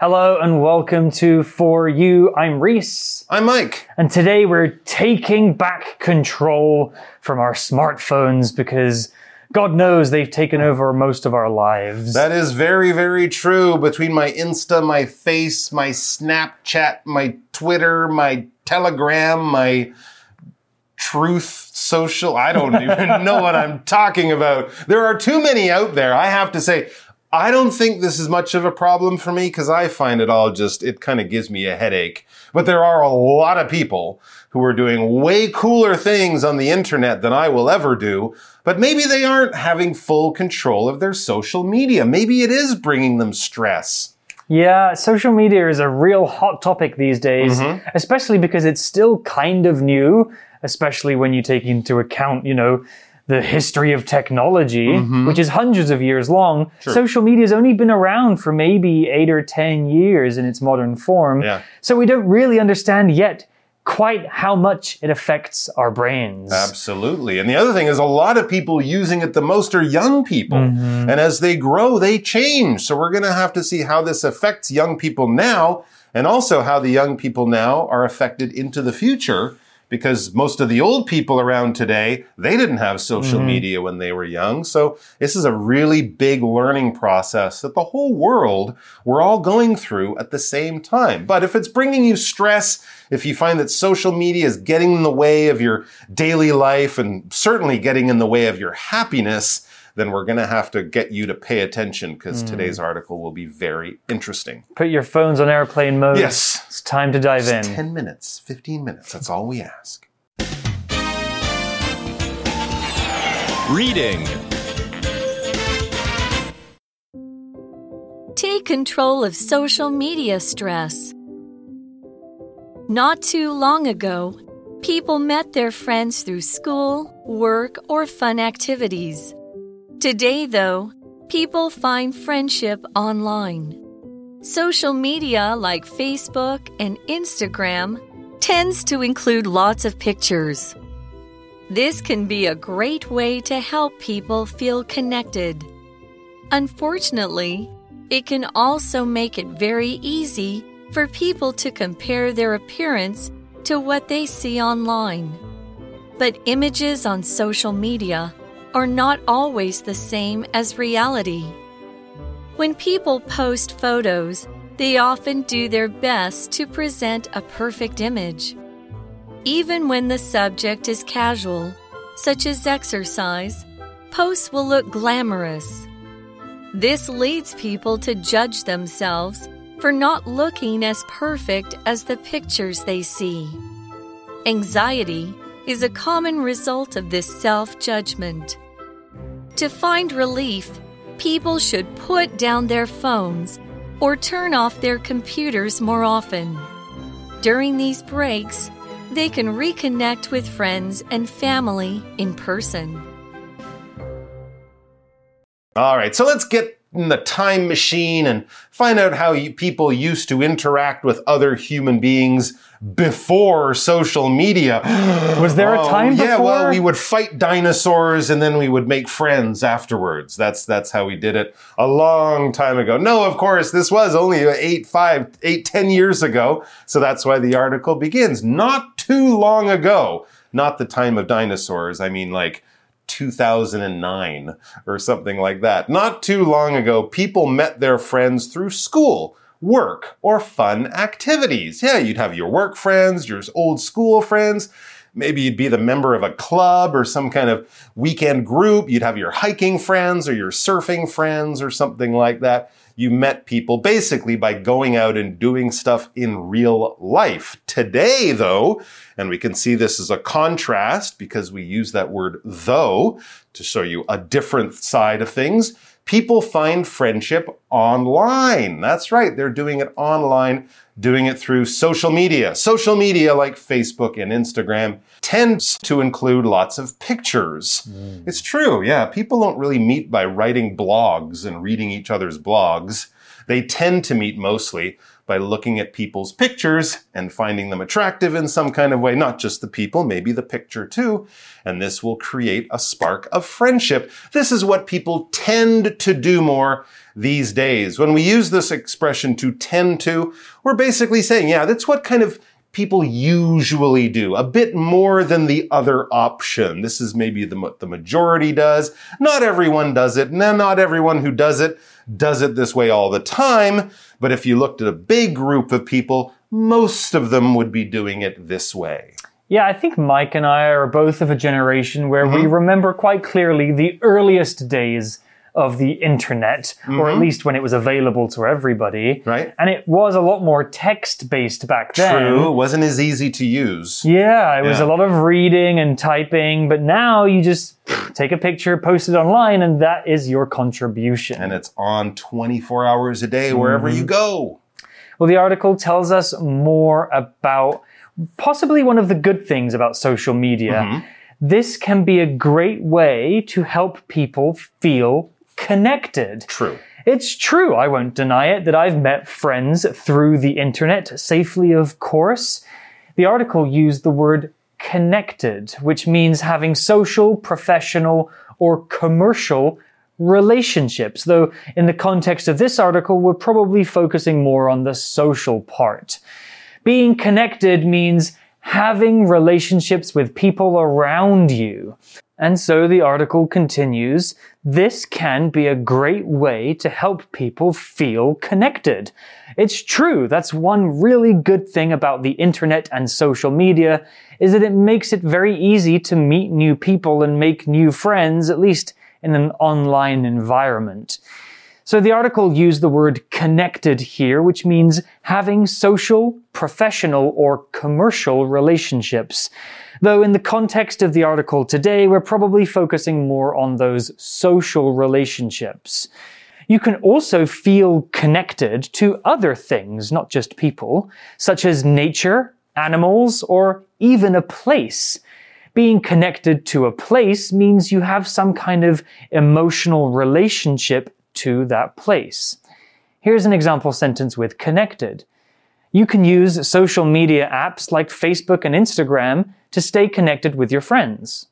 Hello and welcome to For You. I'm Reese. I'm Mike. And today we're taking back control from our smartphones because God knows they've taken over most of our lives. That is very, very true. Between my Insta, my Face, my Snapchat, my Twitter, my Telegram, my Truth Social, I don't even know what I'm talking about. There are too many out there. I have to say, I don't think this is much of a problem for me because I find it all just, it kind of gives me a headache. But there are a lot of people who are doing way cooler things on the internet than I will ever do. But maybe they aren't having full control of their social media. Maybe it is bringing them stress. Yeah, social media is a real hot topic these days, Mm-hmm. especially because it's still kind of new, especially when you take into account, you know, the history of technology, Mm-hmm. which is hundreds of years long. Social media's only been around for maybe eight or 10 years in its modern form. Yeah. So we don't really understand yet quite how much it affects our brains. Absolutely. And the other thing is a lot of people using it the most are young people. And as they grow, they change. So we're going to have to see how this affects young people now and also how the young people now are affected into the future. Because most of the old people around today, they didn't have social mm-hmm. media when they were young. So this is a really big learning process that the whole world, we're all going through at the same time. But if it's bringing you stress, if you find that social media is getting in the way of your daily life and certainly getting in the way of your happiness, then we're going to have to get you to pay attention because hmm. today's article will be very interesting. Put your phones on airplane mode. Yes. It's time to dive in. 10 minutes, 15 minutes, that's all we ask. Reading. Take control of social media stress. Not too long ago, people met their friends through school, work, or fun activities. Today, though, people find friendship online. Social media like Facebook and Instagram tends to include lots of pictures. This can be a great way to help people feel connected. Unfortunately, it can also make it very easy for people to compare their appearance to what they see online. But images on social media are not always the same as reality. When people post photos, they often do their best to present a perfect image. Even when the subject is casual, such as exercise, posts will look glamorous. This leads people to judge themselves for not looking as perfect as the pictures they see. Anxiety is a common result of this self judgment. To find relief, people should put down their phones or turn off their computers more often. During these breaks, they can reconnect with friends and family in person. All right, so let's get in the time machine and find out how you, people used to interact with other human beings before social media. Was there a Oh, time Yeah, well, we would fight dinosaurs and then we would make friends afterwards. That's that's how we did it a long time ago. No, of course, this was only eight, five, eight, ten years ago. So that's why the article begins. Not too long ago. Not the time of dinosaurs. I mean, like 2009 or something like that. Not too long ago, people met their friends through school, work, or fun activities. Yeah, you'd have your work friends, your old school friends. Maybe you'd be the member of a club or some kind of weekend group. You'd have your hiking friends or your surfing friends or something like that. You met people basically by going out and doing stuff in real life. Today, though, and we can see this as a contrast because we use that word though to show you a different side of things. People find friendship online. That's right. They're doing it online, doing it through social media. Social media like Facebook and Instagram tends to include lots of pictures. Mm. It's true. Yeah. People don't really meet by writing blogs and reading each other's blogs. They tend to meet mostly by looking at people's pictures and finding them attractive in some kind of way, not just the people, maybe the picture too. And this will create a spark of friendship. This is what people tend to do more these days. When we use this expression to tend to, we're basically saying, yeah, that's what kind of people usually do, a bit more than the other option. This is maybe the, the majority does. Not everyone does it. And not everyone who does it does it this way all the time. But if you looked at a big group of people, most of them would be doing it this way. Yeah, I think Mike and I are both of a generation where we mm-hmm. remember quite clearly the earliest days of the internet, or at mm-hmm. least when it was available to everybody. Right. And it was a lot more text based back then. True. It wasn't as easy to use. Yeah, it was a lot of reading and typing, but now you just take a picture, post it online, and that is your contribution. And it's on 24 hours a day wherever you mm-hmm. go. Well, the article tells us more about possibly one of the good things about social media. Mm-hmm. This can be a great way to help people feel connected. True. It's true, I won't deny it, that I've met friends through the internet, safely, of course. The article used the word connected, which means having social, professional, or commercial relationships. Though, in the context of this article, we're probably focusing more on the social part. Being connected means having relationships with people around you. And so the article continues, this can be a great way to help people feel connected. It's true, that's one really good thing about the internet and social media, is that it makes it very easy to meet new people and make new friends, at least in an online environment. So the article used the word connected here, which means having social, professional, or commercial relationships. Though in the context of the article today, we're probably focusing more on those social relationships. You can also feel connected to other things, not just people, such as nature, animals, or even a place. Being connected to a place means you have some kind of emotional relationship to that place. Here's an example sentence with connected. You can use social media apps like Facebook and Instagram to stay connected with your friends.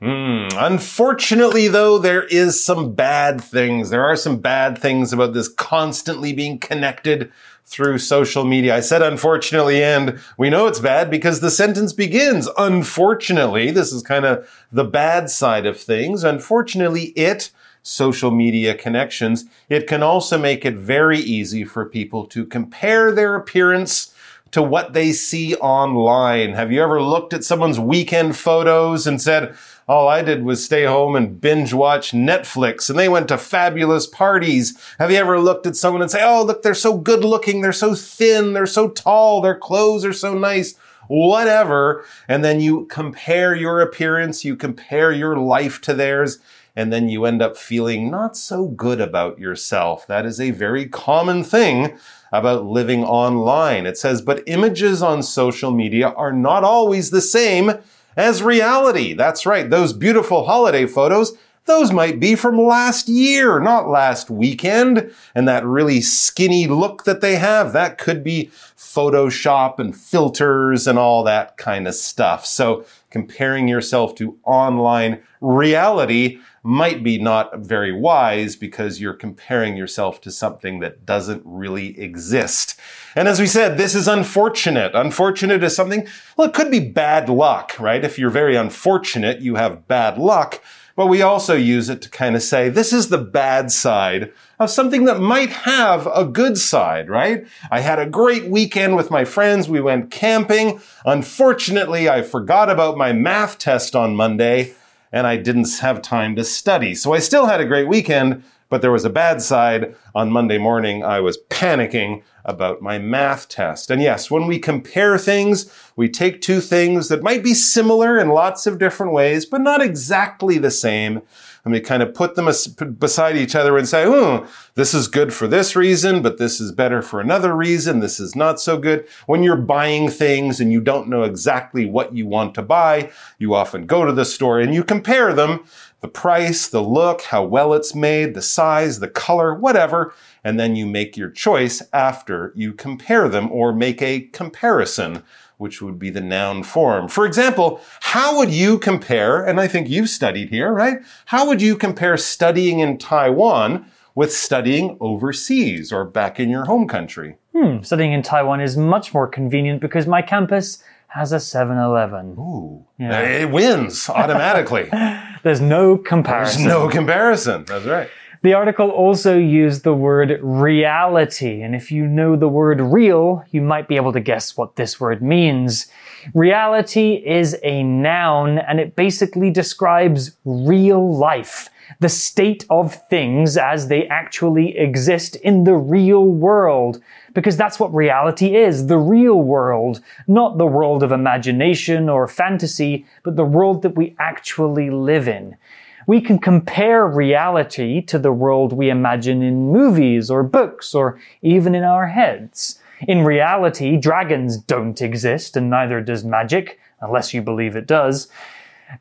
Hmm. Unfortunately, though, there is some bad things. There are some bad things about this constantly being connected through social media. I said unfortunately, and we know it's bad because the sentence begins. Unfortunately, this is kind of the bad side of things. Unfortunately, it, social media connections, it can also make it very easy for people to compare their appearance to what they see online. Have you ever looked at someone's weekend photos and said, all I did was stay home and binge watch Netflix and they went to fabulous parties. Have you ever looked at someone and say, Oh, look, they're so good looking. They're so thin. They're so tall. Their clothes are so nice. Whatever. And then you compare your appearance. You compare your life to theirs. And then you end up feeling not so good about yourself. That is a very common thing about living online. It says, but images on social media are not always the same as reality. That's right. Those beautiful holiday photos, those might be from last year, not last weekend. And that really skinny look that they have, that could be Photoshop and filters and all that kind of stuff. So comparing yourself to online reality might be not very wise because you're comparing yourself to something that doesn't really exist. And as we said, this is unfortunate. Unfortunate is something, well, it could be bad luck, right? If you're very unfortunate, you have bad luck. But we also use it to kind of say, this is the bad side of something that might have a good side, right? I had a great weekend with my friends. We went camping. Unfortunately, I forgot about my math test on Monday and I didn't have time to study. So I still had a great weekend, but there was a bad side. On Monday morning, I was panicking about my math test. And yes, when we compare things, we take two things that might be similar in lots of different ways, but not exactly the same. And we kind of put them as- beside each other and say, oh, this is good for this reason, but this is better for another reason. This is not so good. When you're buying things and you don't know exactly what you want to buy, you often go to the store and you compare them the price, the look, how well it's made, the size, the color, whatever. and then you make your choice after you compare them or make a comparison which would be the noun form. For example, how would you compare, and I think you've studied here, right? How would you compare studying in Taiwan with studying overseas or back in your home country? Hmm, studying in Taiwan is much more convenient because my campus has a 7 Eleven. Ooh, it wins automatically. There's no comparison. There's no comparison. That's right. The article also used the word reality, and if you know the word real, you might be able to guess what this word means. Reality is a noun, and it basically describes real life, the state of things as they actually exist in the real world. Because that's what reality is, the real world, not the world of imagination or fantasy, but the world that we actually live in we can compare reality to the world we imagine in movies or books or even in our heads. In reality, dragons don't exist and neither does magic, unless you believe it does.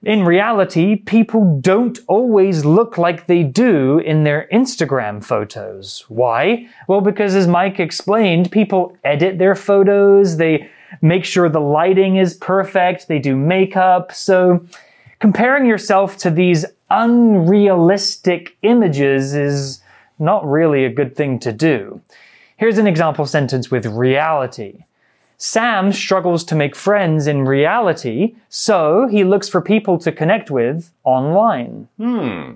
In reality, people don't always look like they do in their Instagram photos. Why? Well, because as Mike explained, people edit their photos, they make sure the lighting is perfect, they do makeup, so comparing yourself to these unrealistic images is not really a good thing to do. Here's an example sentence with reality. Sam struggles to make friends in reality, so he looks for people to connect with online. Hmm.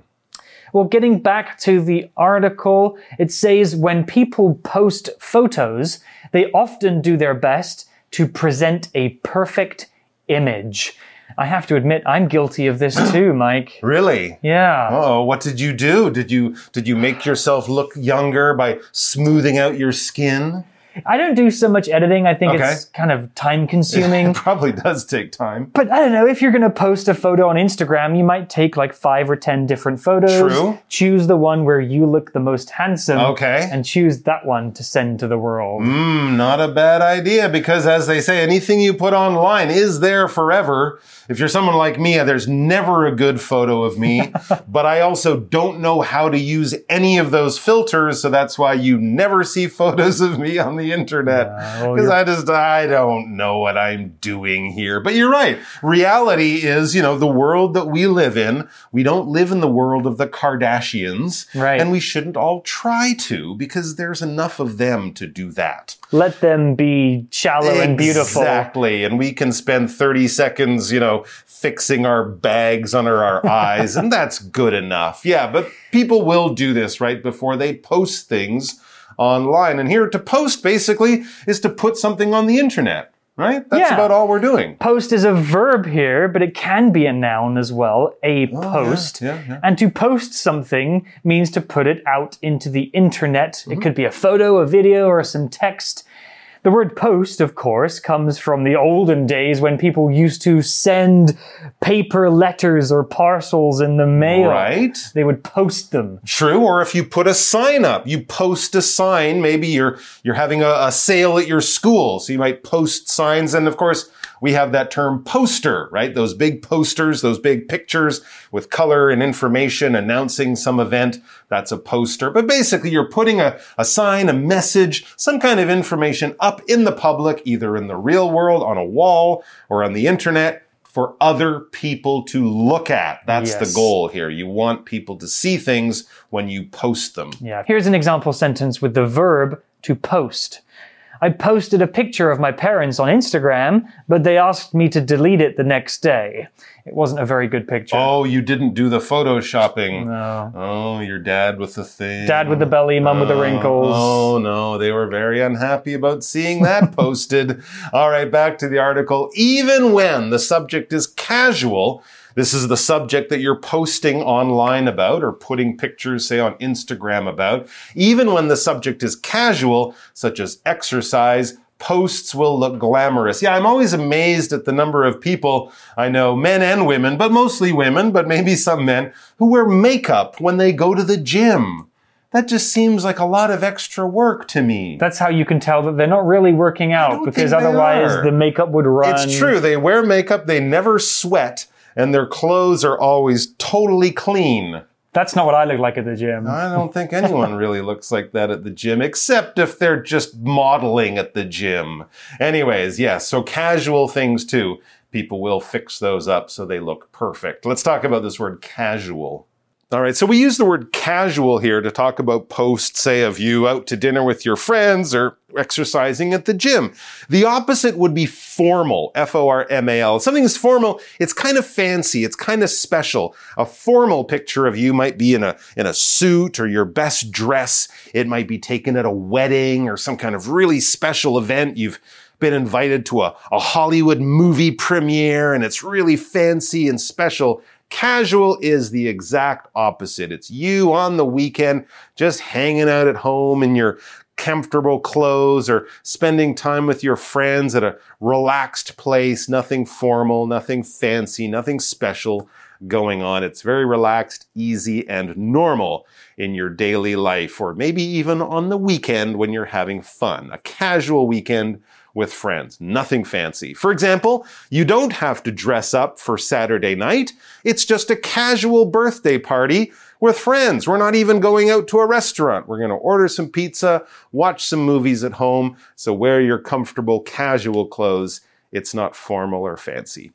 Well, getting back to the article, it says when people post photos, they often do their best to present a perfect image. I have to admit, I'm guilty of this too, Mike. Really? Yeah. Oh, what did you do? Did you did you make yourself look younger by smoothing out your skin? I don't do so much editing. I think Okay. it's kind of time consuming. It probably does take time. But I don't know, if you're going to post a photo on Instagram, you might take like five or 10 different photos. True. Choose the one where you look the most handsome. Okay. And choose that one to send to the world. Hmm, not a bad idea because as they say, anything you put online is there forever. If you're someone like me, there's never a good photo of me, but I also don't know how to use any of those filters, so that's why you never see photos of me on the internet. Because oh, you're- I just, I don't know what I'm doing here. But you're right. Reality is, you know, the world that we live in. We don't live in the world of the Kardashians. Right. And we shouldn't all try to because there's enough of them to do that. Let them be shallow and beautiful. Exactly. And we can spend 30 seconds, you know, fixing our bags under our eyes, and that's good enough. Yeah, but people will do this, right, before they post things online. And here to post basically is to put something on the internet, right? That's Yeah. about all we're doing. Post is a verb here, but it can be a noun as well, a post. Oh, yeah, yeah. And to post something means to put it out into the internet. Mm-hmm. It could be a photo, a video, or some text. The word post, of course, comes from the olden days when people used to send paper letters or parcels in the mail. Right. They would post them. True. Or if you put a sign up, you post a sign. Maybe you're you're having a, a sale at your school, so you might post signs. And of course, we have that term poster, right? Those big posters, those big pictures with color and information announcing some event. That's a poster. But basically, you're putting a, a sign, a message, some kind of information up in the public, either in the real world, on a wall, or on the internet. For other people to look at. That's Yes. the goal here. You want people to see things when you post them. Yeah. Here's an example sentence with the verb to post. I posted a picture of my parents on Instagram, but they asked me to delete it the next day. It wasn't a very good picture. Oh, you didn't do the photoshopping. No. Oh, your dad with the thing. Dad with the belly, mum with the oh, wrinkles. Oh, no, they were very unhappy about seeing that posted. All right, back to the article. Even when the subject is casual, this is the subject that you're posting online about or putting pictures, say, on Instagram about. Even when the subject is casual, such as exercise, posts will look glamorous. Yeah, I'm always amazed at the number of people I know, men and women, but mostly women, but maybe some men, who wear makeup when they go to the gym. That just seems like a lot of extra work to me. That's how you can tell that they're not really working out because otherwise the makeup would run. It's true. They wear makeup, they never sweat, and their clothes are always totally clean. That's not what I look like at the gym. I don't think anyone really looks like that at the gym, except if they're just modeling at the gym. Anyways, yes, so casual things too. People will fix those up so they look perfect. Let's talk about this word casual. All right, so we use the word casual here to talk about posts, say, of you out to dinner with your friends or exercising at the gym. The opposite would be formal, F-O-R-M-A-L. Something is formal, it's kind of fancy, it's kind of special. A formal picture of you might be in a, in a suit or your best dress. It might be taken at a wedding or some kind of really special event. You've been invited to a, a Hollywood movie premiere and it's really fancy and special. Casual is the exact opposite. It's you on the weekend, just hanging out at home in your comfortable clothes or spending time with your friends at a relaxed place, nothing formal, nothing fancy, nothing special going on. It's very relaxed, easy, and normal in your daily life, or maybe even on the weekend when you're having fun. A casual weekend with friends. Nothing fancy. For example, you don't have to dress up for Saturday night. It's just a casual birthday party with friends. We're not even going out to a restaurant. We're going to order some pizza, watch some movies at home. So wear your comfortable casual clothes. It's not formal or fancy.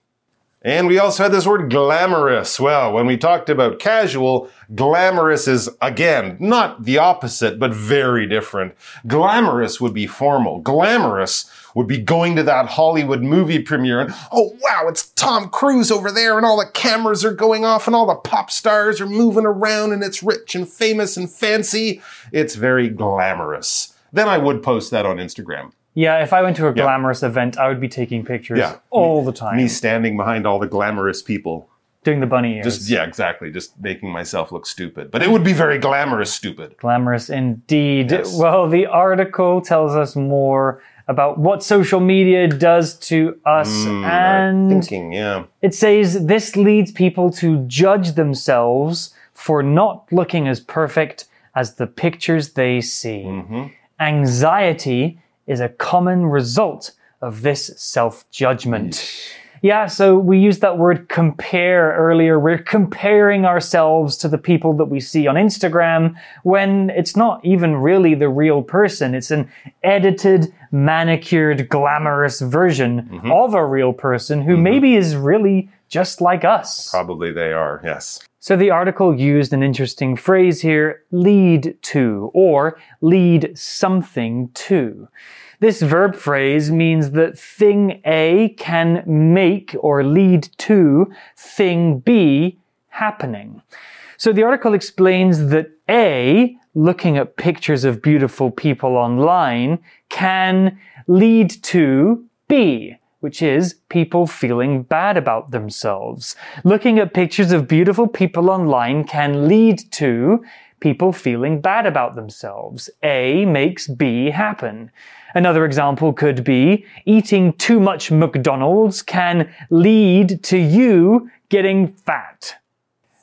And we also had this word glamorous. Well, when we talked about casual, glamorous is, again, not the opposite, but very different. Glamorous would be formal. Glamorous would be going to that Hollywood movie premiere and, oh wow, it's Tom Cruise over there and all the cameras are going off and all the pop stars are moving around and it's rich and famous and fancy. It's very glamorous. Then I would post that on Instagram. Yeah, if I went to a glamorous event, I would be taking pictures Yeah. all the time. Me standing behind all the glamorous people. doing the bunny ears. Just, yeah, exactly. Just making myself look stupid. But it would be very glamorous stupid. Glamorous indeed. Yes. Well, the article tells us more about what social media does to us, Hmm, and Thinking, yeah. it says this leads people to judge themselves for not looking as perfect as the pictures they see. Mhm. Anxiety is a common result of this self judgment. Yeah, so we used that word compare earlier. We're comparing ourselves to the people that we see on Instagram when it's not even really the real person. It's an edited, manicured, glamorous version mm-hmm. of a real person who mm-hmm. maybe is really just like us. Probably they are, yes. So the article used an interesting phrase here, lead to, or lead something to. This verb phrase means that thing A can make or lead to thing B happening. So the article explains that A, looking at pictures of beautiful people online, can lead to B, which is people feeling bad about themselves. Looking at pictures of beautiful people online can lead to people feeling bad about themselves. A makes B happen. Another example could be eating too much McDonald's can lead to you getting fat.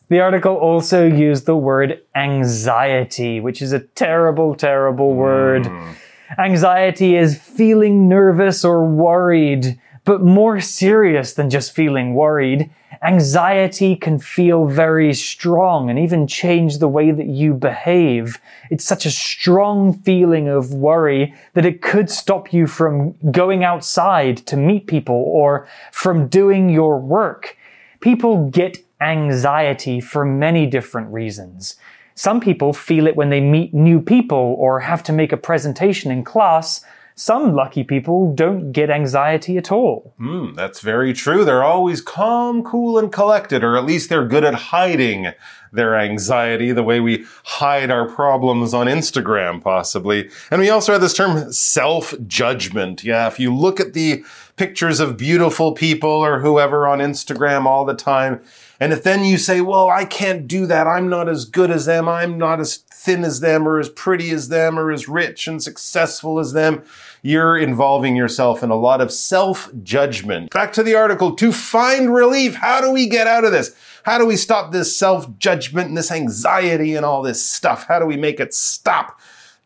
The article also used the word anxiety, which is a terrible, terrible word. Hmm. Anxiety is feeling nervous or worried, but more serious than just feeling worried. Anxiety can feel very strong and even change the way that you behave. It's such a strong feeling of worry that it could stop you from going outside to meet people or from doing your work. People get anxiety for many different reasons. Some people feel it when they meet new people or have to make a presentation in class. Some lucky people don't get anxiety at all. Hmm, that's very true. They're always calm, cool, and collected, or at least they're good at hiding their anxiety the way we hide our problems on Instagram, possibly. And we also have this term self-judgment. Yeah, if you look at the pictures of beautiful people or whoever on Instagram all the time, and if then you say, well, I can't do that. I'm not as good as them. I'm not as thin as them or as pretty as them or as rich and successful as them. You're involving yourself in a lot of self judgment. Back to the article. To find relief, how do we get out of this? How do we stop this self judgment and this anxiety and all this stuff? How do we make it stop?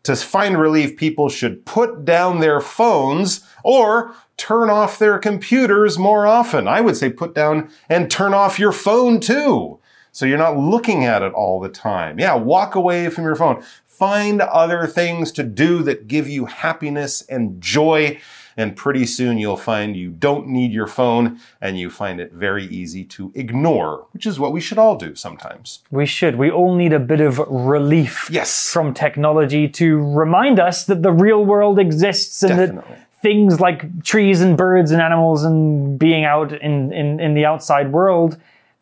To find relief, people should put down their phones or turn off their computers more often. I would say put down and turn off your phone too. So you're not looking at it all the time. Yeah, walk away from your phone. Find other things to do that give you happiness and joy. And pretty soon you'll find you don't need your phone and you find it very easy to ignore, which is what we should all do sometimes. We should. We all need a bit of relief Yes. from technology to remind us that the real world exists and Definitely. that things like trees and birds and animals and being out in, in, in the outside world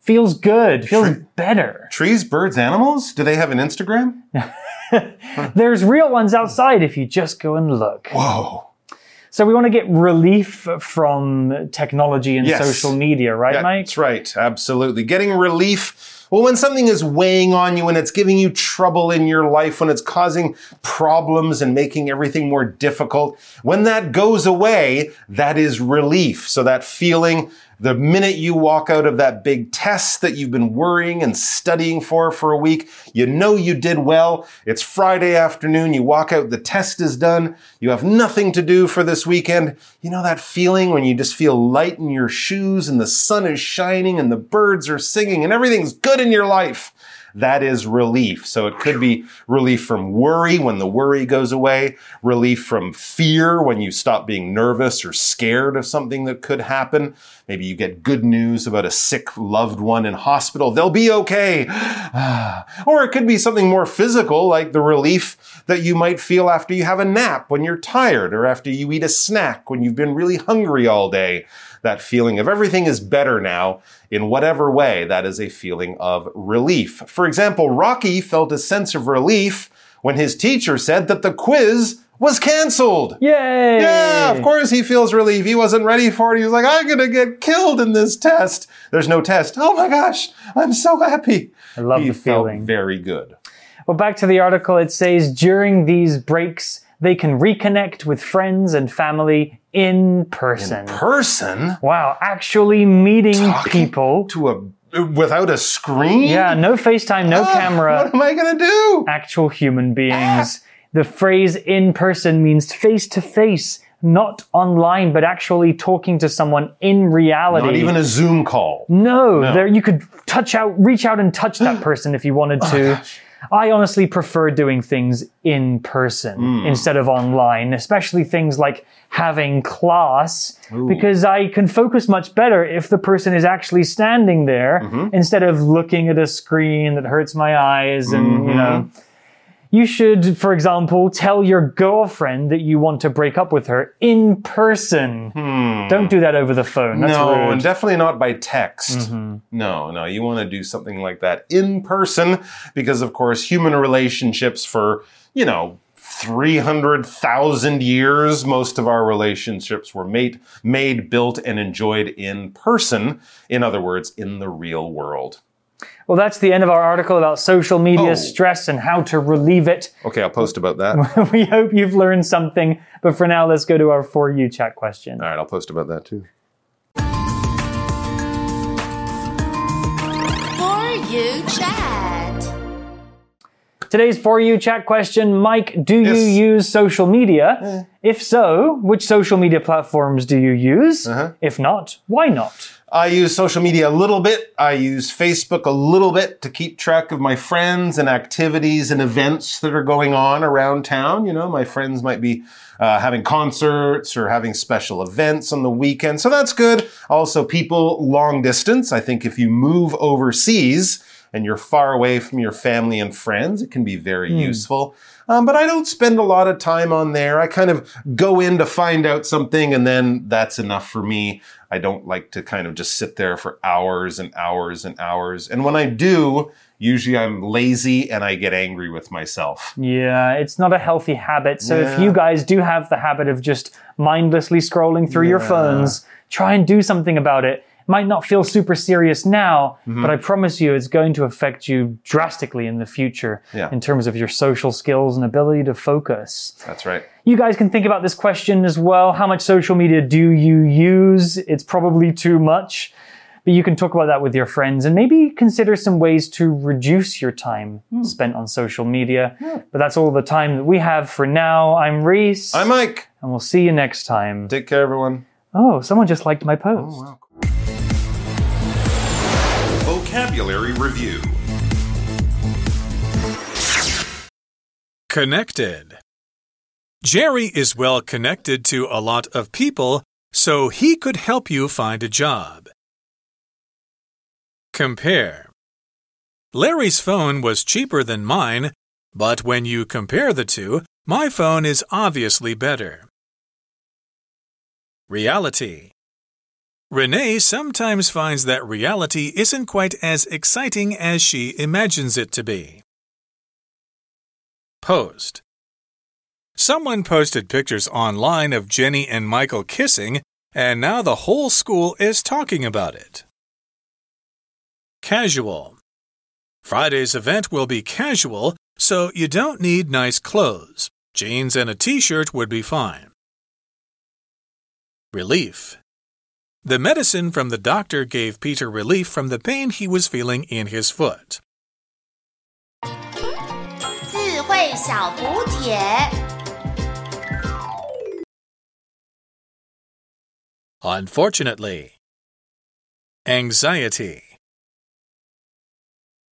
feels good, feels better. Trees, birds, animals? Do they have an Instagram? There's real ones outside if you just go and look. Whoa. So we want to get relief from technology and Yes. social media, right, Mike? That's right. Absolutely. Getting relief. Well, when something is weighing on you and it's giving you trouble in your life, when it's causing problems and making everything more difficult, when that goes away, that is relief. So that feeling, the minute you walk out of that big test that you've been worrying and studying for for a week, you know you did well. It's Friday afternoon. You walk out, the test is done. You have nothing to do for this weekend. You know that feeling when you just feel light in your shoes and the sun is shining and the birds are singing and everything's good in your life. That is relief. So it could be relief from worry when the worry goes away, relief from fear when you stop being nervous or scared of something that could happen. Maybe you get good news about a sick loved one in hospital. They'll be okay. or it could be something more physical, like the relief that you might feel after you have a nap when you're tired or after you eat a snack when you've been really hungry all day. That feeling of everything is better now in whatever way. That is a feeling of relief. For example, Rocky felt a sense of relief when his teacher said that the quiz was canceled. Yay! Yeah, of course he feels relief. He wasn't ready for it. He was like, I'm going to get killed in this test. There's no test. Oh my gosh, I'm so happy. I love he the felt feeling. very good. Well, back to the article, it says during these breaks, they can reconnect with friends and family in person. Person wow, actually meeting Talking people. to a without a screen? Yeah, no FaceTime, no Ah, camera, What am I going to do? actual human beings. The phrase in person means face to face, not online, but actually talking to someone in reality. Not even a Zoom call. No, there you could touch out, reach out and touch that person if you wanted Oh, to. I honestly prefer doing things in person Hmm. instead of online, especially things like having class, because I can focus much better if the person is actually standing there Mm-hmm. instead of looking at a screen that hurts my eyes and, you know. You should, for example, tell your girlfriend that you want to break up with her in person. Don't do that over the phone. That's Hmm. no, rude. and definitely not by text. No, no, you want to do something like that in person because, of course, human relationships for, you know, 300,000 years, most of our relationships were made, made, built, and enjoyed in person. In other words, in the real world. Well, that's the end of our article about social media Oh. stress and how to relieve it. Okay, I'll post about that. We hope you've learned something. But for now, let's go to our For You chat question. All right, I'll post about that too. For you chat. Today's For You chat question Mike, do you use social media? If so, which social media platforms do you use? Uh-huh. If not, why not? I use social media a little bit. I use Facebook a little bit to keep track of my friends and activities and events that are going on around town. You know, my friends might be uh, having concerts or having special events on the weekend. So that's good. Also, people long distance. I think if you move overseas, and you're far away from your family and friends, it can be very useful. Um, but I don't spend a lot of time on there. I kind of go in to find out something and then that's enough for me. I don't like to kind of just sit there for hours and hours and hours. And when I do, usually I'm lazy and I get angry with myself. Yeah, it's not a healthy habit. So if you guys do have the habit of just mindlessly scrolling through your phones, try and do something about it. Might not feel super serious now, Mm-hmm. but I promise you it's going to affect you drastically in the future Yeah. in terms of your social skills and ability to focus. That's right. You guys can think about this question as well. How much social media do you use? It's probably too much. But you can talk about that with your friends and maybe consider some ways to reduce your time Hmm. spent on social media. But that's all the time that we have for now. I'm Reese. I'm Mike. and we'll see you next time. Take care, everyone. Oh, someone just liked my post. wow. Vocabulary review. Connected. Jerry is well connected to a lot of people, so he could help you find a job. Compare. Larry's phone was cheaper than mine, but when you compare the two, my phone is obviously better. Reality. Renee sometimes finds that reality isn't quite as exciting as she imagines it to be. Post. Someone posted pictures online of Jenny and Michael kissing, and now the whole school is talking about it. Casual. Friday's event will be casual, so you don't need nice clothes. Jeans and a t shirt would be fine. Relief. The medicine from the doctor gave Peter relief from the pain he was feeling in his foot. 智慧小补帖。 Unfortunately. Anxiety.